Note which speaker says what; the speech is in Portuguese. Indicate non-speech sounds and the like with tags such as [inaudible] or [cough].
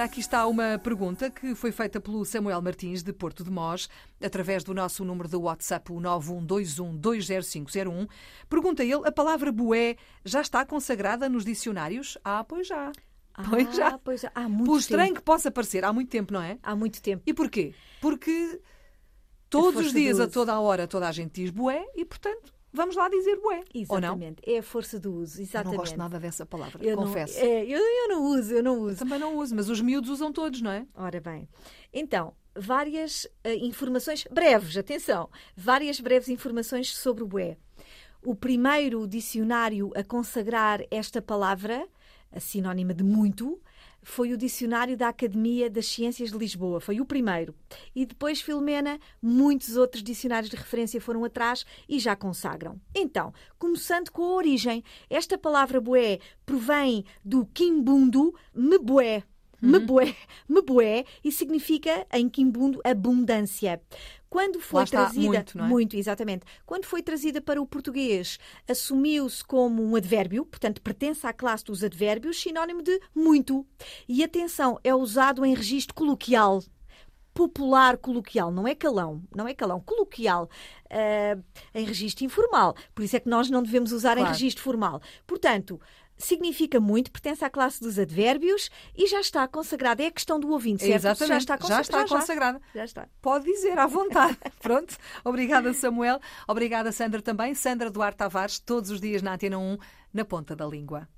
Speaker 1: Ora, aqui está uma pergunta que foi feita pelo Samuel Martins, de Porto de Mós, através do nosso número de WhatsApp, o 912120501. Pergunta ele, a palavra bué já está consagrada nos dicionários? Ah, pois já. Pois
Speaker 2: ah,
Speaker 1: já.
Speaker 2: Pois já. Há muito
Speaker 1: Por estranho
Speaker 2: tempo.
Speaker 1: que possa parecer, há muito tempo, não é?
Speaker 2: Há muito tempo.
Speaker 1: E porquê? Porque todos os dias, a toda a hora, toda a gente diz bué e, portanto, vamos lá dizer bué. Ou não?
Speaker 2: Exatamente. É a força do uso.
Speaker 1: Eu
Speaker 2: Exatamente.
Speaker 1: não gosto nada dessa palavra,
Speaker 2: Eu não-
Speaker 1: confesso.
Speaker 2: é, eu, eu não uso, eu não uso.
Speaker 1: Também não uso, mas os miúdos usam todos, não é?
Speaker 2: Ora bem, então, várias eh, informações breves, atenção, várias breves informações sobre o bué. O primeiro dicionário a consagrar esta palavra, a sinónima de muito, foi o dicionário da Academia das Ciências de Lisboa. Foi o primeiro. E depois, Filomena, muitos outros dicionários de referência foram atrás e já consagram. Então, começando com a origem, esta palavra bué provém do quimbundo mebué. Mebué, mebué, e significa em quimbundo abundância. Quando foi trazida.
Speaker 1: muito, é?
Speaker 2: Muito, exatamente. Quando foi trazida para o português, assumiu-se como um advérbio, portanto, pertence à classe dos advérbios, sinónimo de muito. E atenção, é usado em registro coloquial. Popular coloquial, não é calão, não é calão, coloquial, eh, em registro informal. Por isso é que nós não devemos usar em
Speaker 1: Claro.
Speaker 2: registro formal. Portanto, significa muito, pertence à classe dos advérbios e já está consagrada. É a questão do ouvinte, certo?
Speaker 1: Exatamente,
Speaker 2: Já está,
Speaker 1: já está
Speaker 2: já, já.
Speaker 1: consagrada.
Speaker 2: Já está.
Speaker 1: Pode dizer à vontade. [laughs] Pronto. Obrigada, Samuel. Obrigada, Sandra, também. Sandra Duarte Tavares, todos os dias na Antena 1, na ponta da língua.